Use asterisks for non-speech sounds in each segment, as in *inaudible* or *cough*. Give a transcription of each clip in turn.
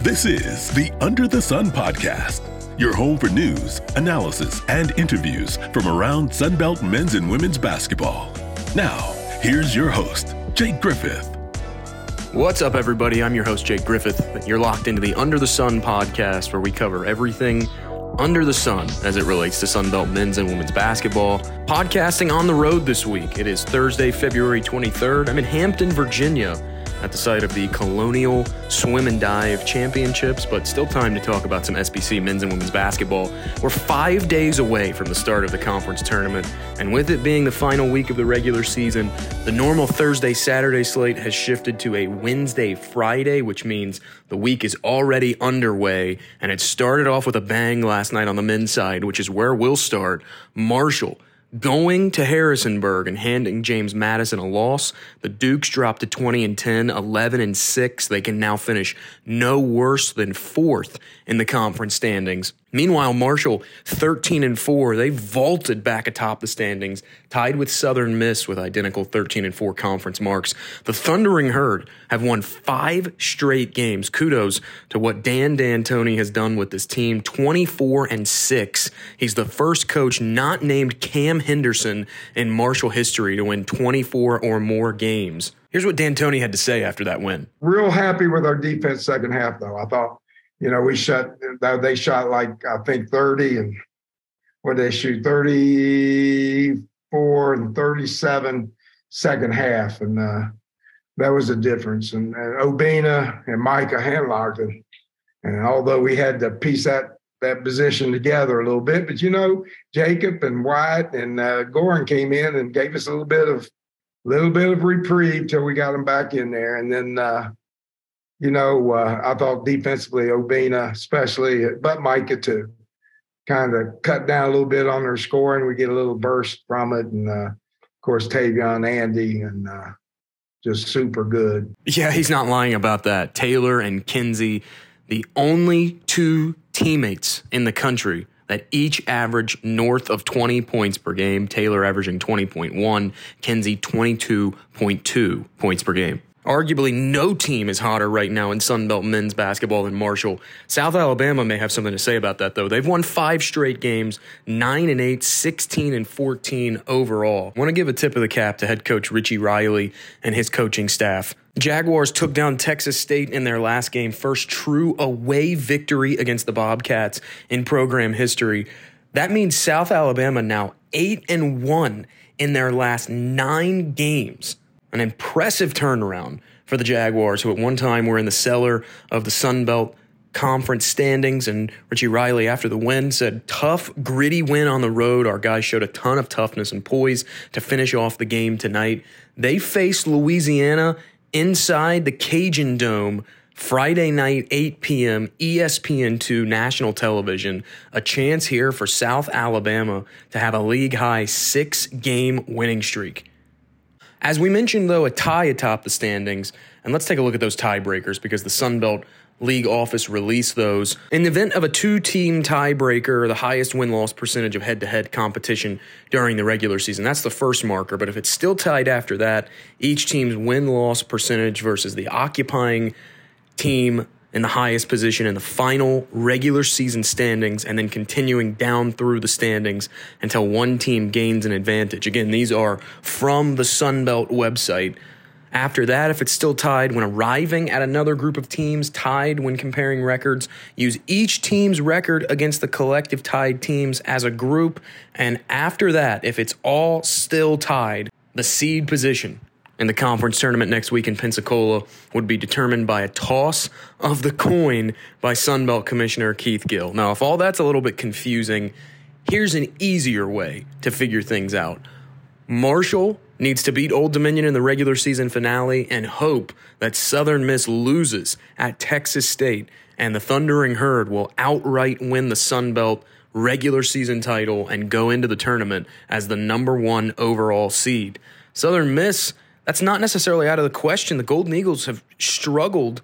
This is the Under the Sun podcast, your home for news, analysis, and interviews from around Sunbelt men's and women's basketball. Now, here's your host, Jake Griffith. What's up, everybody? I'm your host, Jake Griffith. You're locked into the Under the Sun podcast, where we cover everything under the sun as it relates to Sunbelt men's and women's basketball. Podcasting on the road this week. It is Thursday, February 23rd. I'm in Hampton, Virginia at the site of the Colonial Swim and Dive Championships, but still time to talk about some SBC men's and women's basketball. We're five days away from the start of the conference tournament, and with it being the final week of the regular season, the normal Thursday Saturday slate has shifted to a Wednesday Friday, which means the week is already underway, and it started off with a bang last night on the men's side, which is where we'll start. Marshall Going to Harrisonburg and handing James Madison a loss, the Dukes dropped to 20 and 10, 11 and 6. They can now finish no worse than fourth in the conference standings. Meanwhile, Marshall, 13 and 4, they vaulted back atop the standings, tied with Southern Miss with identical 13 and 4 conference marks. The Thundering Herd have won five straight games. Kudos to what Dan D'Antoni has done with this team, 24 and 6. He's the first coach not named Cam Henderson in Marshall history to win 24 or more games. Here's what D'Antoni had to say after that win. Real happy with our defense second half, though. I thought you know, we shot, they shot like, I think 30 and what they shoot 34 and 37 second half. And uh, that was a difference. And, and Obinna and Micah Handlogten. And although we had to piece that that position together a little bit, but you know, Jacob and White and uh, came in and gave us a little bit of little bit of reprieve till we got them back in there. And then uh, you know, uh, I thought defensively, Obinna, especially, but Micah too, kind of cut down a little bit on their scoring. We get a little burst from it. And uh, of course, Taevion, Andy, and uh, just super good. Yeah, he's not lying about that. Taylor and Kinsey, the only two teammates in the country that each average north of 20 points per game. Taylor averaging 20.1, Kinsey 22.2 points per game. Arguably, no team is hotter right now in Sunbelt men's basketball than Marshall. South Alabama may have something to say about that, though. They've won five straight games, 9 and 8, 16 and 14 overall. I want to give a tip of the cap to head coach Richie Riley and his coaching staff. Jaguars took down Texas State in their last game, first true away victory against the Bobcats in program history. That means South Alabama now 8 and 1 in their last nine games an impressive turnaround for the Jaguars, who at one time were in the cellar of the Sun Belt conference standings. And Richie Riley, after the win, said, Tough, gritty win on the road. Our guys showed a ton of toughness and poise to finish off the game tonight. They faced Louisiana inside the Cajun Dome. Friday night, 8 p.m., ESPN2 national television. A chance here for South Alabama to have a league high six game winning streak. As we mentioned, though, a tie atop the standings, and let's take a look at those tiebreakers because the Sun Belt League office released those. In the event of a two team tiebreaker, the highest win loss percentage of head to head competition during the regular season, that's the first marker. But if it's still tied after that, each team's win loss percentage versus the occupying team in the highest position in the final regular season standings and then continuing down through the standings until one team gains an advantage. Again, these are from the Sunbelt website. After that, if it's still tied, when arriving at another group of teams tied when comparing records, use each team's record against the collective tied teams as a group. And after that, if it's all still tied, the seed position in the conference tournament next week in Pensacola would be determined by a toss of the coin by Sunbelt Commissioner Keith Gill. Now, if all that's a little bit confusing, here's an easier way to figure things out. Marshall needs to beat Old Dominion in the regular season finale and hope that Southern Miss loses at Texas State and the Thundering Herd will outright win the Sun Belt regular season title and go into the tournament as the number one overall seed. Southern Miss that's not necessarily out of the question. The Golden Eagles have struggled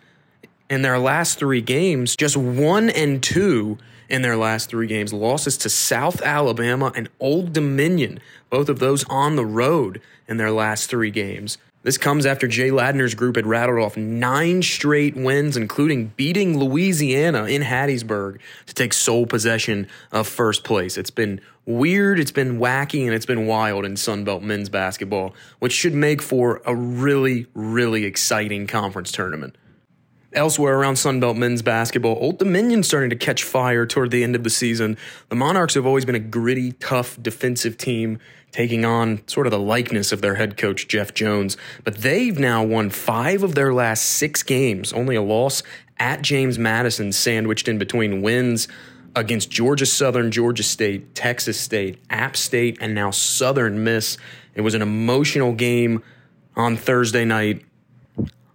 in their last three games, just one and two in their last three games. Losses to South Alabama and Old Dominion, both of those on the road. in their last three games. This comes after Jay Ladner's group had rattled off nine straight wins, including beating Louisiana in Hattiesburg to take sole possession of first place. It's been weird, it's been wacky, and it's been wild in Sunbelt men's basketball, which should make for a really, really exciting conference tournament. Elsewhere around Sunbelt men's basketball, Old Dominion starting to catch fire toward the end of the season. The Monarchs have always been a gritty, tough defensive team taking on sort of the likeness of their head coach, Jeff Jones. But they've now won five of their last six games, only a loss at James Madison, sandwiched in between wins against Georgia Southern, Georgia State, Texas State, App State, and now Southern Miss. It was an emotional game on Thursday night.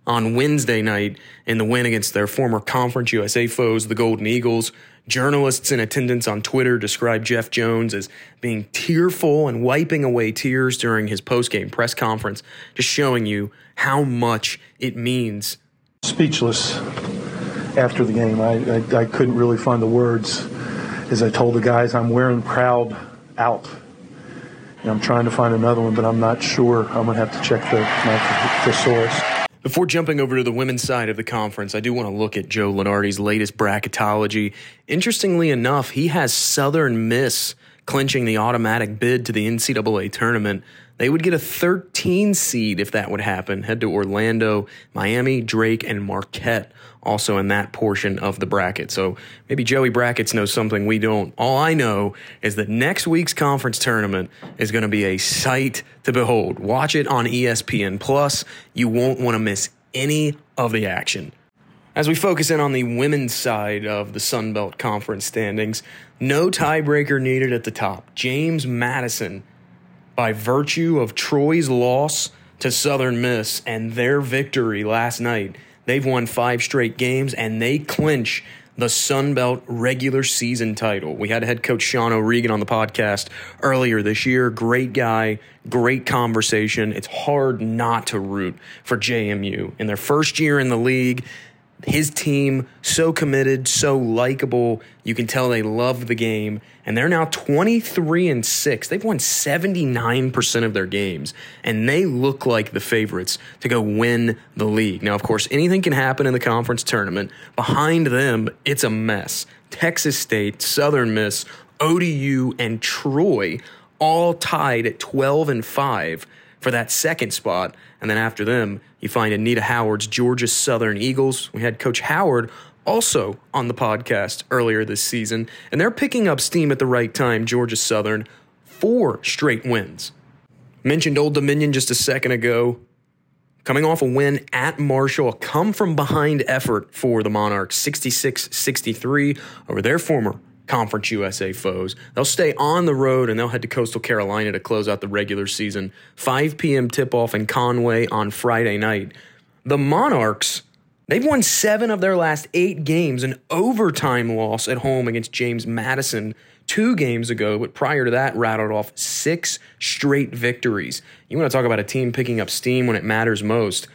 On Wednesday night, in the win against their former Conference USA foes, the Golden Eagles, Journalists in attendance on Twitter described Jeff Jones as being tearful and wiping away tears during his postgame press conference, just showing you how much it means. Speechless after the game. I, I, I couldn't really find the words as I told the guys I'm wearing proud out. And I'm trying to find another one, but I'm not sure. I'm going to have to check the, my thesaurus. Before jumping over to the women's side of the conference, I do want to look at Joe Lunardi's latest bracketology. Interestingly enough, he has Southern Miss clinching the automatic bid to the NCAA tournament. They would get a 13 seed if that would happen. Head to Orlando, Miami, Drake, and Marquette also in that portion of the bracket. So maybe Joey Brackets knows something we don't. All I know is that next week's conference tournament is going to be a sight to behold. Watch it on ESPN Plus. You won't want to miss any of the action. As we focus in on the women's side of the Sun Belt Conference standings, no tiebreaker needed at the top. James Madison, by virtue of Troy's loss to Southern Miss and their victory last night, They've won five straight games and they clinch the Sun Belt regular season title. We had head coach Sean O'Regan on the podcast earlier this year. Great guy, great conversation. It's hard not to root for JMU. In their first year in the league, his team so committed, so likable. You can tell they love the game, and they're now 23 and 6. They've won 79% of their games, and they look like the favorites to go win the league. Now, of course, anything can happen in the conference tournament. Behind them, it's a mess. Texas State, Southern Miss, ODU, and Troy all tied at 12 and 5 for that second spot. And then after them, you find Anita Howard's Georgia Southern Eagles. We had Coach Howard also on the podcast earlier this season, and they're picking up steam at the right time. Georgia Southern, four straight wins. Mentioned Old Dominion just a second ago. Coming off a win at Marshall, a come from behind effort for the Monarchs, 66 63 over their former Conference USA foes. They'll stay on the road and they'll head to Coastal Carolina to close out the regular season. 5 p.m. tip off in Conway on Friday night. The Monarchs, they've won seven of their last eight games, an overtime loss at home against James Madison two games ago, but prior to that, rattled off six straight victories. You want to talk about a team picking up steam when it matters most.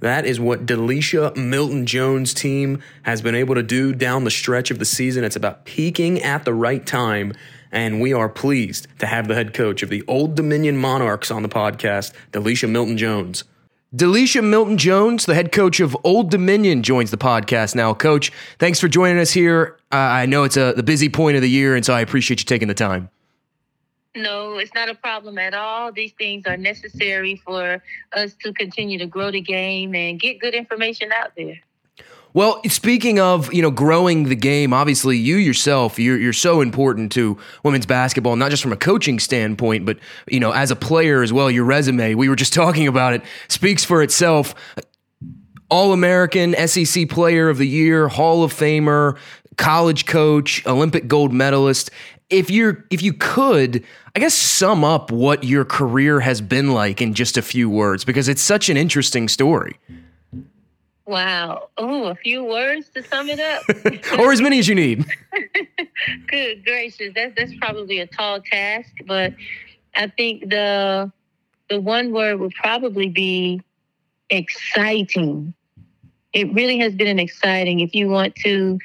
That is what DeLisha Milton-Jones' team has been able to do down the stretch of the season. It's about peaking at the right time. And we are pleased to have the head coach of the Old Dominion Monarchs on the podcast, DeLisha Milton-Jones. Delisha Milton Jones, the head coach of Old Dominion, joins the podcast now. Coach, thanks for joining us here. Uh, I know it's a, the busy point of the year, and so I appreciate you taking the time. No, it's not a problem at all. These things are necessary for us to continue to grow the game and get good information out there. Well, speaking of you know growing the game, obviously you yourself you're you're so important to women's basketball, not just from a coaching standpoint, but you know as a player as well. Your resume, we were just *laughs* talking about it, speaks for itself. All American, SEC Player of the Year, Hall of Famer, college coach, Olympic gold medalist if you're if you could i guess sum up what your career has been like in just a few words because it's such an interesting story. Wow. Oh a few words to sum it up. *laughs* Or as many as you need. *laughs* Good gracious. That's that's probably a tall task but i think the the one word would probably be exciting. It really has been an exciting if you want to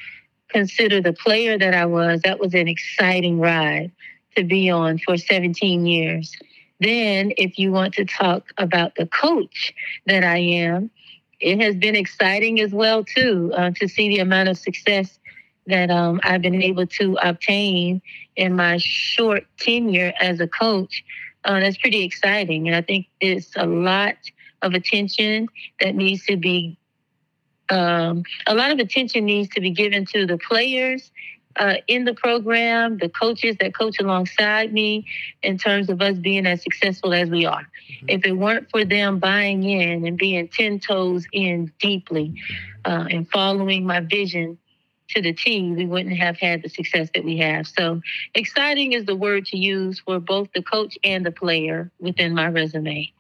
consider the player that I was, that was an exciting ride to be on for 17 years. Then, if you want to talk about the coach that I am, it has been exciting as well too uh, to see the amount of success that um, I've been able to obtain in my short tenure as a coach. Uh, that's pretty exciting, and I think it's a lot of attention that needs to be um, a lot of attention needs to be given to the players uh, in the program, the coaches that coach alongside me, in terms of us being as successful as we are. Mm-hmm. If it weren't for them buying in and being 10 toes in deeply uh, and following my vision to the T, we wouldn't have had the success that we have. So, exciting is the word to use for both the coach and the player within my resume.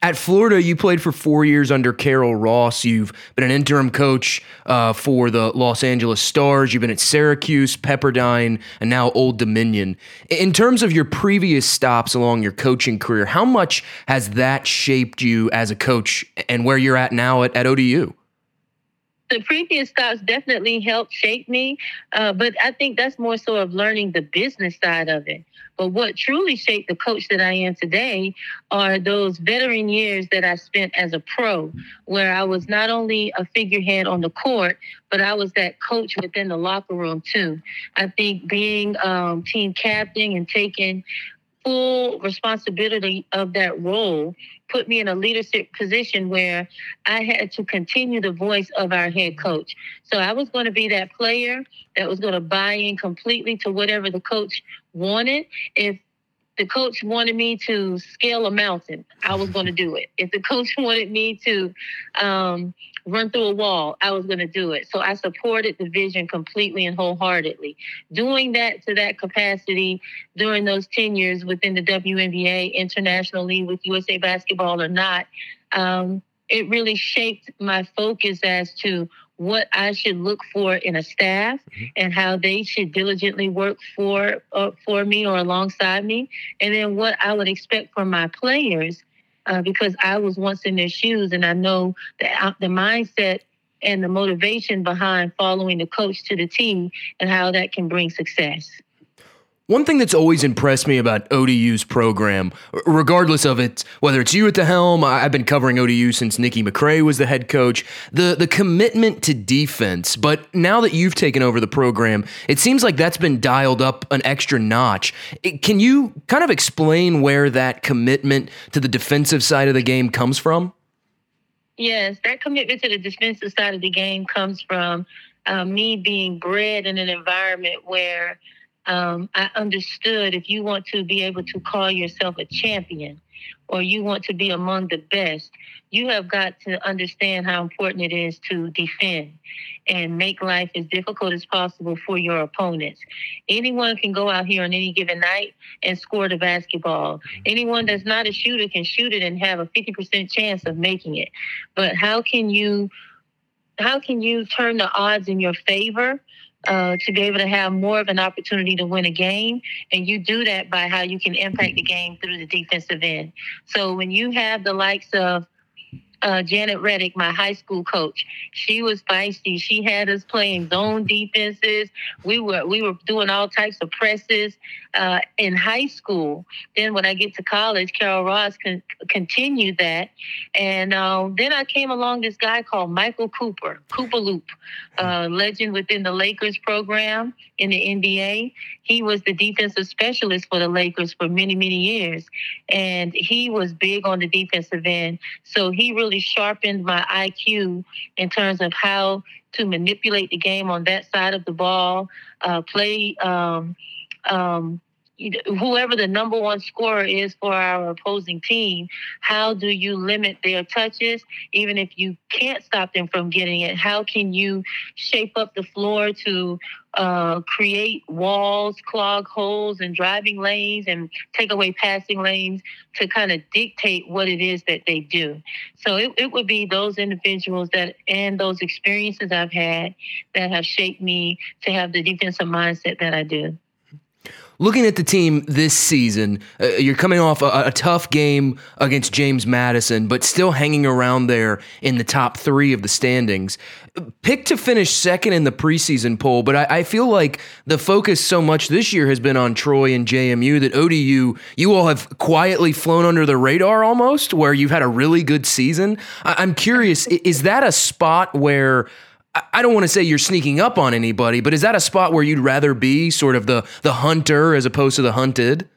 At Florida, you played for four years under Carol Ross. You've been an interim coach uh, for the Los Angeles Stars. You've been at Syracuse, Pepperdine, and now Old Dominion. In terms of your previous stops along your coaching career, how much has that shaped you as a coach and where you're at now at, at ODU? The previous stops definitely helped shape me, uh, but I think that's more so of learning the business side of it. But what truly shaped the coach that I am today are those veteran years that I spent as a pro, where I was not only a figurehead on the court, but I was that coach within the locker room too. I think being um, team captain and taking full responsibility of that role put me in a leadership position where I had to continue the voice of our head coach. So I was going to be that player that was going to buy in completely to whatever the coach wanted. If the coach wanted me to scale a mountain, I was going to do it. If the coach *laughs* wanted me to um, run through a wall, I was going to do it. So I supported the vision completely and wholeheartedly. Doing that to that capacity during those 10 years within the WNBA, internationally with USA Basketball or not, um, it really shaped my focus as to what I should look for in a staff mm-hmm. and how they should diligently work for uh, for me or alongside me, and then what I would expect from my players, uh, because I was once in their shoes and I know the uh, the mindset and the motivation behind following the coach to the team and how that can bring success. One thing that's always impressed me about ODU's program, regardless of it, whether it's you at the helm, I've been covering ODU since Nikki McCray was the head coach, the, the commitment to defense. But now that you've taken over the program, it seems like that's been dialed up an extra notch. can you kind of explain where that commitment to the defensive side of the game comes from? Yes, that commitment to the defensive side of the game comes from uh, me being bred in an environment where – um, I understood if you want to be able to call yourself a champion or you want to be among the best, you have got to understand how important it is to defend and make life as difficult as possible for your opponents. Anyone can go out here on any given night and score the basketball. Anyone that's not a shooter can shoot it and have a 50% chance of making it. But how can you how can you turn the odds in your favor uh, to be able to have more of an opportunity to win a game. And you do that by how you can impact the game through the defensive end. So when you have the likes of uh, Janet Reddick, my high school coach. She was feisty. She had us playing zone defenses. We were we were doing all types of presses uh, in high school. Then when I get to college, Carol Ross con- continued that, and uh, then I came along this guy called Michael Cooper, Coop-a-Loop, uh, legend within the Lakers program in the NBA. He was the defensive specialist for the Lakers for many many years, and he was big on the defensive end. So he really really sharpened my IQ in terms of how to manipulate the game on that side of the ball, uh, play um, um, whoever the number one scorer is for our opposing team, how do you limit their touches? Even if you can't stop them from getting it, how can you shape up the floor to uh, create walls, clog holes, and driving lanes, and take away passing lanes to kind of dictate what it is that they do. So it, it would be those individuals that and those experiences I've had that have shaped me to have the defensive mindset that I do. Looking at the team this season, uh, you're coming off a, a, tough game against James Madison, but still hanging around there in the top three of the standings. Picked to finish second in the preseason poll, but I, I feel like the focus so much this year has been on Troy and JMU that ODU, you all have quietly flown under the radar almost, where you've had a really good season. I, I'm curious, is that a spot where I don't want to say you're sneaking up on anybody, but is that a spot where you'd rather be sort of the the hunter as opposed to the hunted?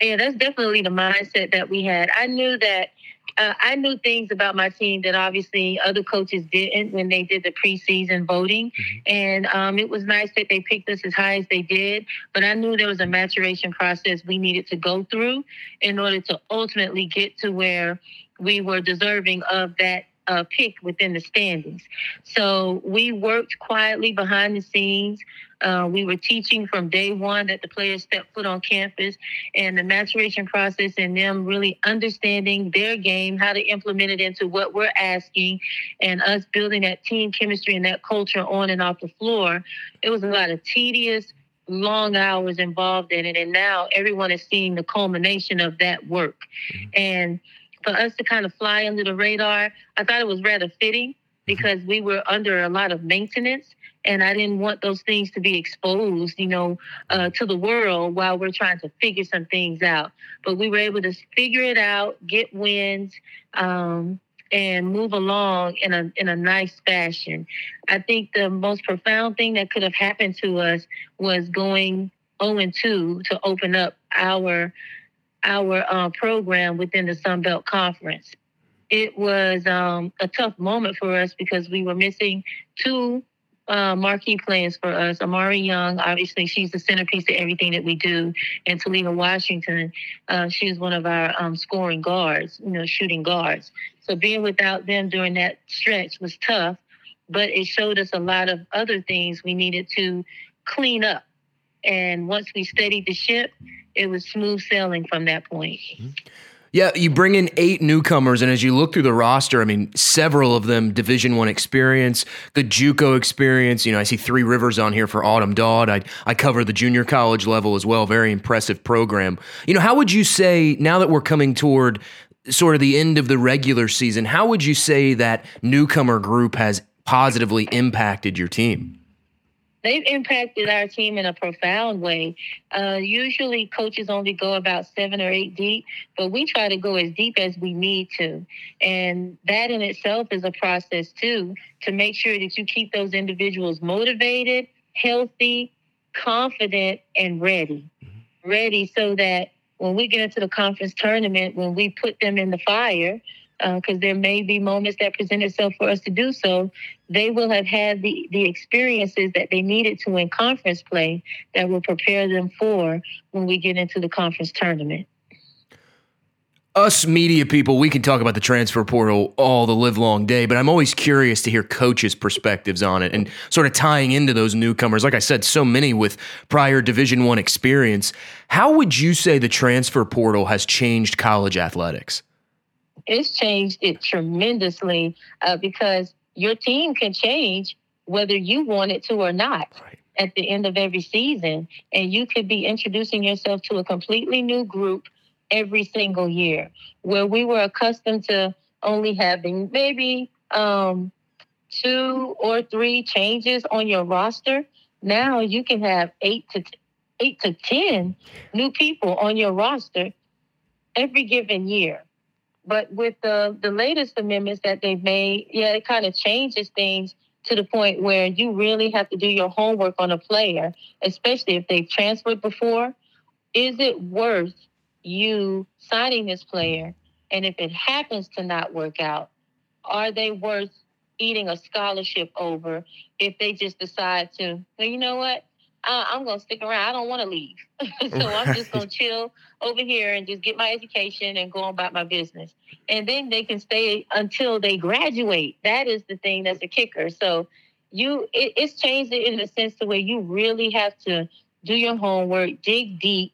Yeah, that's definitely the mindset that we had. I knew that uh, I knew things about my team that obviously other coaches didn't when they did the preseason voting. Mm-hmm. And um, it was nice that they picked us as high as they did. But I knew there was a maturation process we needed to go through in order to ultimately get to where we were deserving of that uh, pick within the standings. So we worked quietly behind the scenes. Uh, we were teaching from day one that the players stepped foot on campus and the maturation process and them really understanding their game, how to implement it into what we're asking, and us building that team chemistry and that culture on and off the floor. It was a lot of tedious, long hours involved in it. And now everyone is seeing the culmination of that work. Mm-hmm. And for us to kind of fly under the radar, I thought it was rather fitting because we were under a lot of maintenance and I didn't want those things to be exposed, you know, uh, to the world while we're trying to figure some things out. But we were able to figure it out, get wins, um, and move along in a in a nice fashion. I think the most profound thing that could have happened to us was going 0 and 2 to open up our our uh, program within the Sun Belt Conference. It was um, a tough moment for us because we were missing two uh, marquee players for us. Amari Young, obviously, she's the centerpiece of everything that we do. And Talita Washington, uh, she's one of our um, scoring guards, you know, shooting guards. So being without them during that stretch was tough, but it showed us a lot of other things we needed to clean up. And once we steadied the ship, it was smooth sailing from that point. Yeah, you bring in eight newcomers, and as you look through the roster, I mean, several of them Division One experience, good JUCO experience. You know, I see Three Rivers on here for Autumn Dodd. I I cover the junior college level as well. Very impressive program. You know, how would you say now that we're coming toward sort of the end of the regular season? How would you say that newcomer group has positively impacted your team? They've impacted our team in a profound way. Uh, usually, coaches only go about seven or eight deep, but we try to go as deep as we need to. And that in itself is a process, too, to make sure that you keep those individuals motivated, healthy, confident, and ready. Mm-hmm. Ready so that when we get into the conference tournament, when we put them in the fire, because uh, there may be moments that present itself for us to do so, they will have had the, the experiences that they needed to in conference play that will prepare them for when we get into the conference tournament. Us media people, we can talk about the transfer portal all the live long day, but I'm always curious to hear coaches' perspectives on it and sort of tying into those newcomers. Like I said, so many with prior Division One experience. How would you say the transfer portal has changed college athletics? It's changed it tremendously uh, because your team can change whether you want it to or not right. at the end of every season. And you could be introducing yourself to a completely new group every single year, where we were accustomed to only having maybe um, two or three changes on your roster. Now you can have eight to t- eight to ten new people on your roster every given year. But with the the latest amendments that they've made, yeah, it kind of changes things to the point where you really have to do your homework on a player, especially if they've transferred before. Is it worth you signing this player? And if it happens to not work out, are they worth eating a scholarship over if they just decide to, well, you know what? I, am going to stick around. I don't want to leave. *laughs* so I'm just going *laughs* to chill over here and just get my education and go about my business. And then they can stay until they graduate. That is the thing that's a kicker. So you, it, it's changed it in the sense to where you really have to do your homework, dig deep,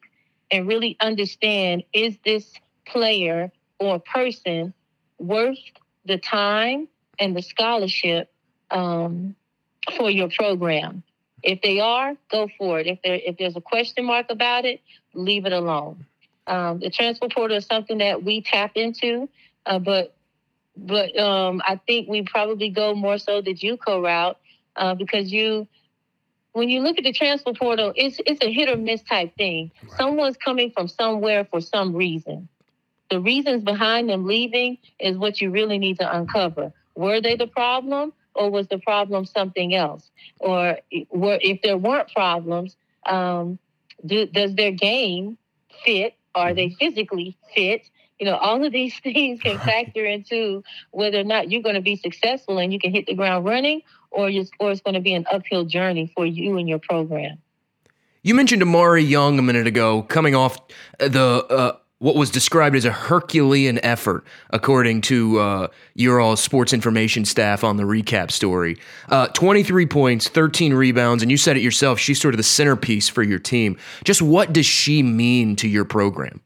and really understand is this player or person worth the time and the scholarship um, for your program? If they are, go for it. If there if there's a question mark about it, leave it alone. Um, the transfer portal is something that we tap into, uh, but but um, I think we probably go more so the JUCO route uh, because you when you look at the transfer portal, it's it's a hit or miss type thing. Right. Someone's coming from somewhere for some reason. The reasons behind them leaving is what you really need to uncover. Were they the problem, or was the problem something else? Or were if there weren't problems, um, do, does their game fit? Are they mm-hmm. physically fit? You know, all of these *laughs* things can factor into whether or not you're going to be successful and you can hit the ground running, or, you, or it's going to be an uphill journey for you and your program. You mentioned Amari Young a minute ago, coming off the uh, what was described as a Herculean effort, according to uh, your all sports information staff on the recap story. Uh, 23 points, 13 rebounds, and you said it yourself. She's sort of the centerpiece for your team. Just what does she mean to your program?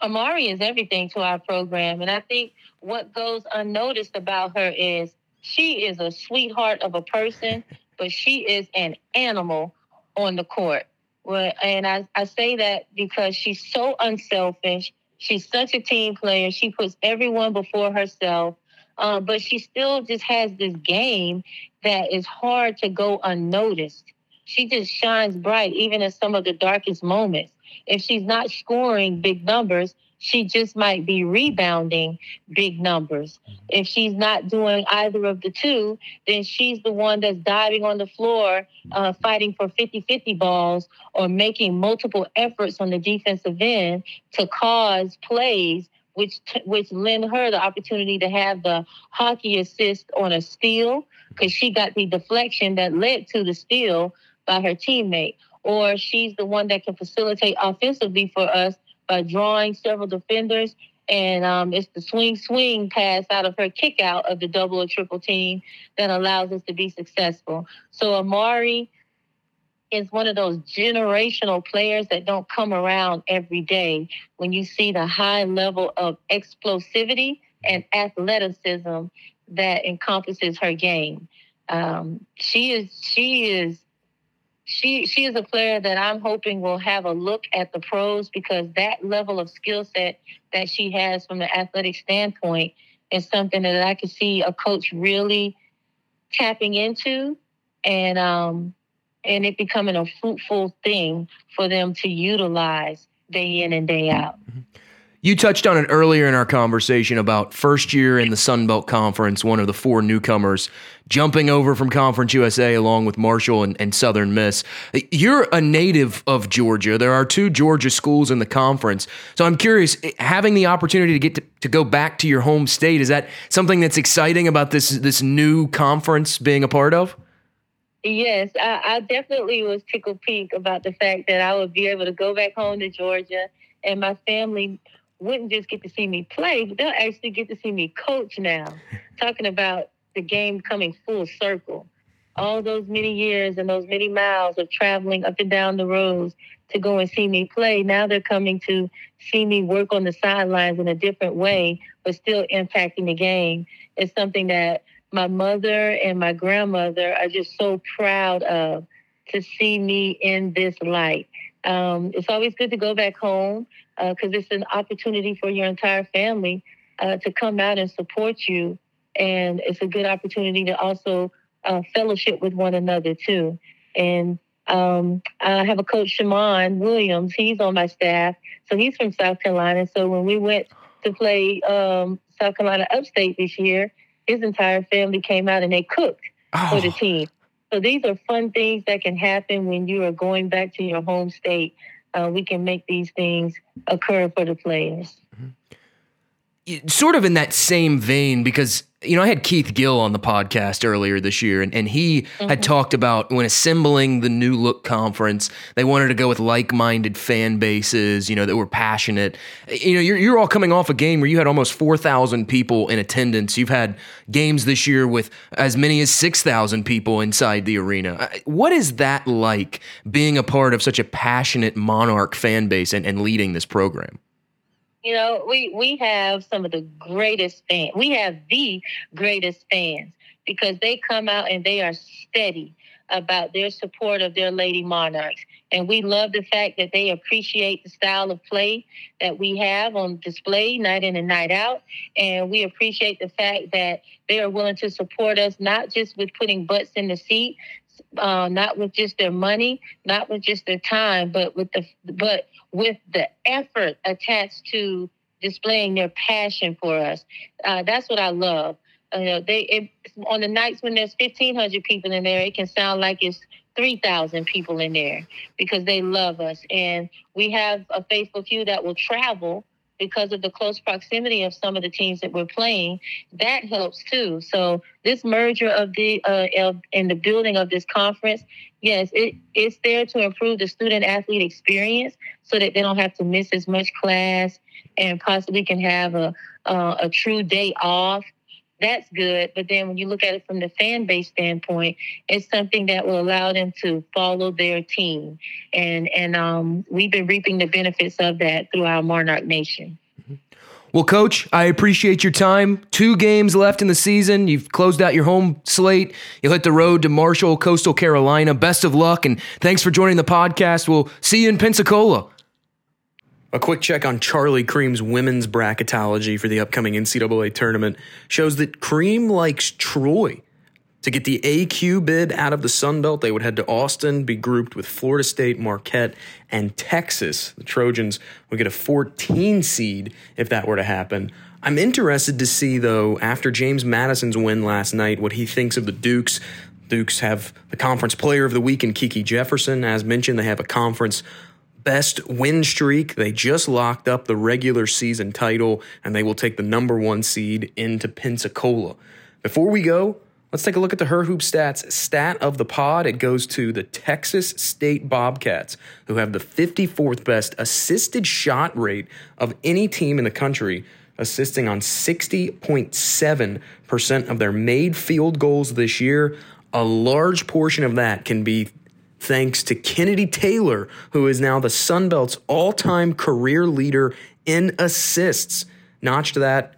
Amari is everything to our program, and I think what goes unnoticed about her is she is a sweetheart of a person, but she is an animal on the court. Well, and I, I say that because she's so unselfish. She's such a team player. She puts everyone before herself. Um, but she still just has this game that is hard to go unnoticed. She just shines bright, even in some of the darkest moments. If she's not scoring big numbers, she just might be rebounding big numbers. Mm-hmm. If she's not doing either of the two, then she's the one that's diving on the floor, uh, fighting for 50 50 balls or making multiple efforts on the defensive end to cause plays. Which, t- which lend her the opportunity to have the hockey assist on a steal because she got the deflection that led to the steal by her teammate or she's the one that can facilitate offensively for us by drawing several defenders. And um, it's the swing swing pass out of her kick out of the double or triple team that allows us to be successful. So Amari is one of those generational players that don't come around every day when you see the high level of explosivity and athleticism that encompasses her game. Um, she is she is she she is a player that I'm hoping will have a look at the pros because that level of skill set that she has from the athletic standpoint is something that I could see a coach really tapping into and um and it becoming a fruitful thing for them to utilize day in and day out. Mm-hmm. You touched on it earlier in our conversation about first year in the Sun Belt Conference, one of the four newcomers jumping over from Conference USA along with Marshall and, and, Southern Miss. You're a native of Georgia. There are two Georgia schools in the conference. So I'm curious, eh, having the opportunity to get to, to go back to your home state, is that something that's exciting about this this new conference being a part of? Yes, I, I definitely was tickled pink about the fact that I would be able to go back home to Georgia and my family wouldn't just get to see me play, but they'll actually get to see me coach now. *laughs* Talking about the game coming full circle. All those many years and those many miles of traveling up and down the roads to go and see me play. Now they're coming to see me work on the sidelines in a different way, but still impacting the game. It's something that my mother and my grandmother are just so proud of to see me in this light. Um, it's always good to go back home because uh, it's an opportunity for your entire family uh, to come out and support you. And it's a good opportunity to also uh, fellowship with one another too. And um, I have a coach, Shaman Williams. He's on my staff. So he's from South Carolina. So when we went to play um, South Carolina Upstate this year, his entire family came out and they cooked oh. for the oh. team. So these are fun things that can happen when you are going back to your home state uh, we can make these things occur for the players. Sort of in that same vein, because you know, I had Keith Gill on the podcast earlier this year, and, and he mm-hmm. had talked about when assembling the New Look Conference, they wanted to go with like minded fan bases, you know, that were passionate. You know, you're, you're all coming off a game where you had almost 4,000 people in attendance. You've had games this year with as many as 6,000 people inside the arena. What is that like being a part of such a passionate Monarch fan base and, and leading this program? You know, we we have some of the greatest fans. We have the greatest fans because they come out and they are steady. about their support of their Lady Monarchs. And we love the fact that they appreciate the style of play that we have on display night in and night out. And we appreciate the fact that they are willing to support us, not just with putting butts in the seat, uh, not with just their money, not with just their time, but with the but with the effort attached to displaying their passion for us. Uh, that's what I love. Uh, they it, on the nights when there's 1,500 people in there, it can sound like it's 3,000 people in there because they love us. And we have a faithful few that will travel because of the close proximity of some of the teams that we're playing, that helps too. So this merger of the uh, in the building of this conference, yes, it, it's there to improve the student athlete experience so that they don't have to miss as much class and possibly can have a uh, a true day off that's good. But then when you look at it from the fan base standpoint, it's something that will allow them to follow their team. And and um, we've been reaping the benefits of that through our Monarch Nation. Well, Coach, I appreciate your time. Two games left in the season. You've closed out your home slate. You'll hit the road to Marshall, Coastal Carolina. Best of luck, and thanks for joining the podcast. We'll see you in Pensacola. A quick check on Charlie Cream's women's bracketology for the upcoming NCAA tournament shows that Cream likes Troy. To get the AQ bid out of the Sun Belt, they would head to Austin, be grouped with Florida State, Marquette, and Texas. The Trojans would get a 14 seed if that were to happen. I'm interested to see, though, after James Madison's win last night, what he thinks of the Dukes. Dukes have the conference player of the week in Kiki Jefferson. As mentioned, they have a conference best win streak. They just locked up the regular season title and they will take the number one seed into Pensacola. Before we go, let's take a look at the Her Hoop Stats stat of the pod. It goes to the Texas State Bobcats, who have the 54th best assisted shot rate of any team in the country, assisting on 60.7% of their made field goals this year. A large portion of that can be thanks to Kennedy Taylor, who is now the Sun Belt's all time career leader in assists. Notched that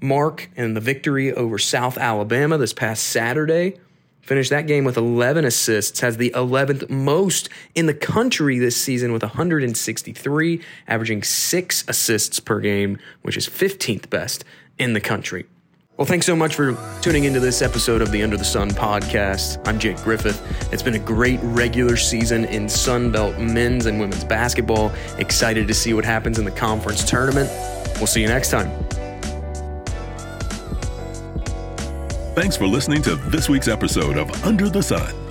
mark in the victory over South Alabama this past Saturday. Finished that game with 11 assists, has the 11th most in the country this season with 163, averaging six assists per game, which is 15th best in the country. Well, thanks so much for tuning into this episode of the Under the Sun podcast. I'm Jake Griffith. It's been a great regular season in Sun Belt men's and women's basketball. Excited to see what happens in the conference tournament. We'll see you next time. Thanks for listening to this week's episode of Under the Sun.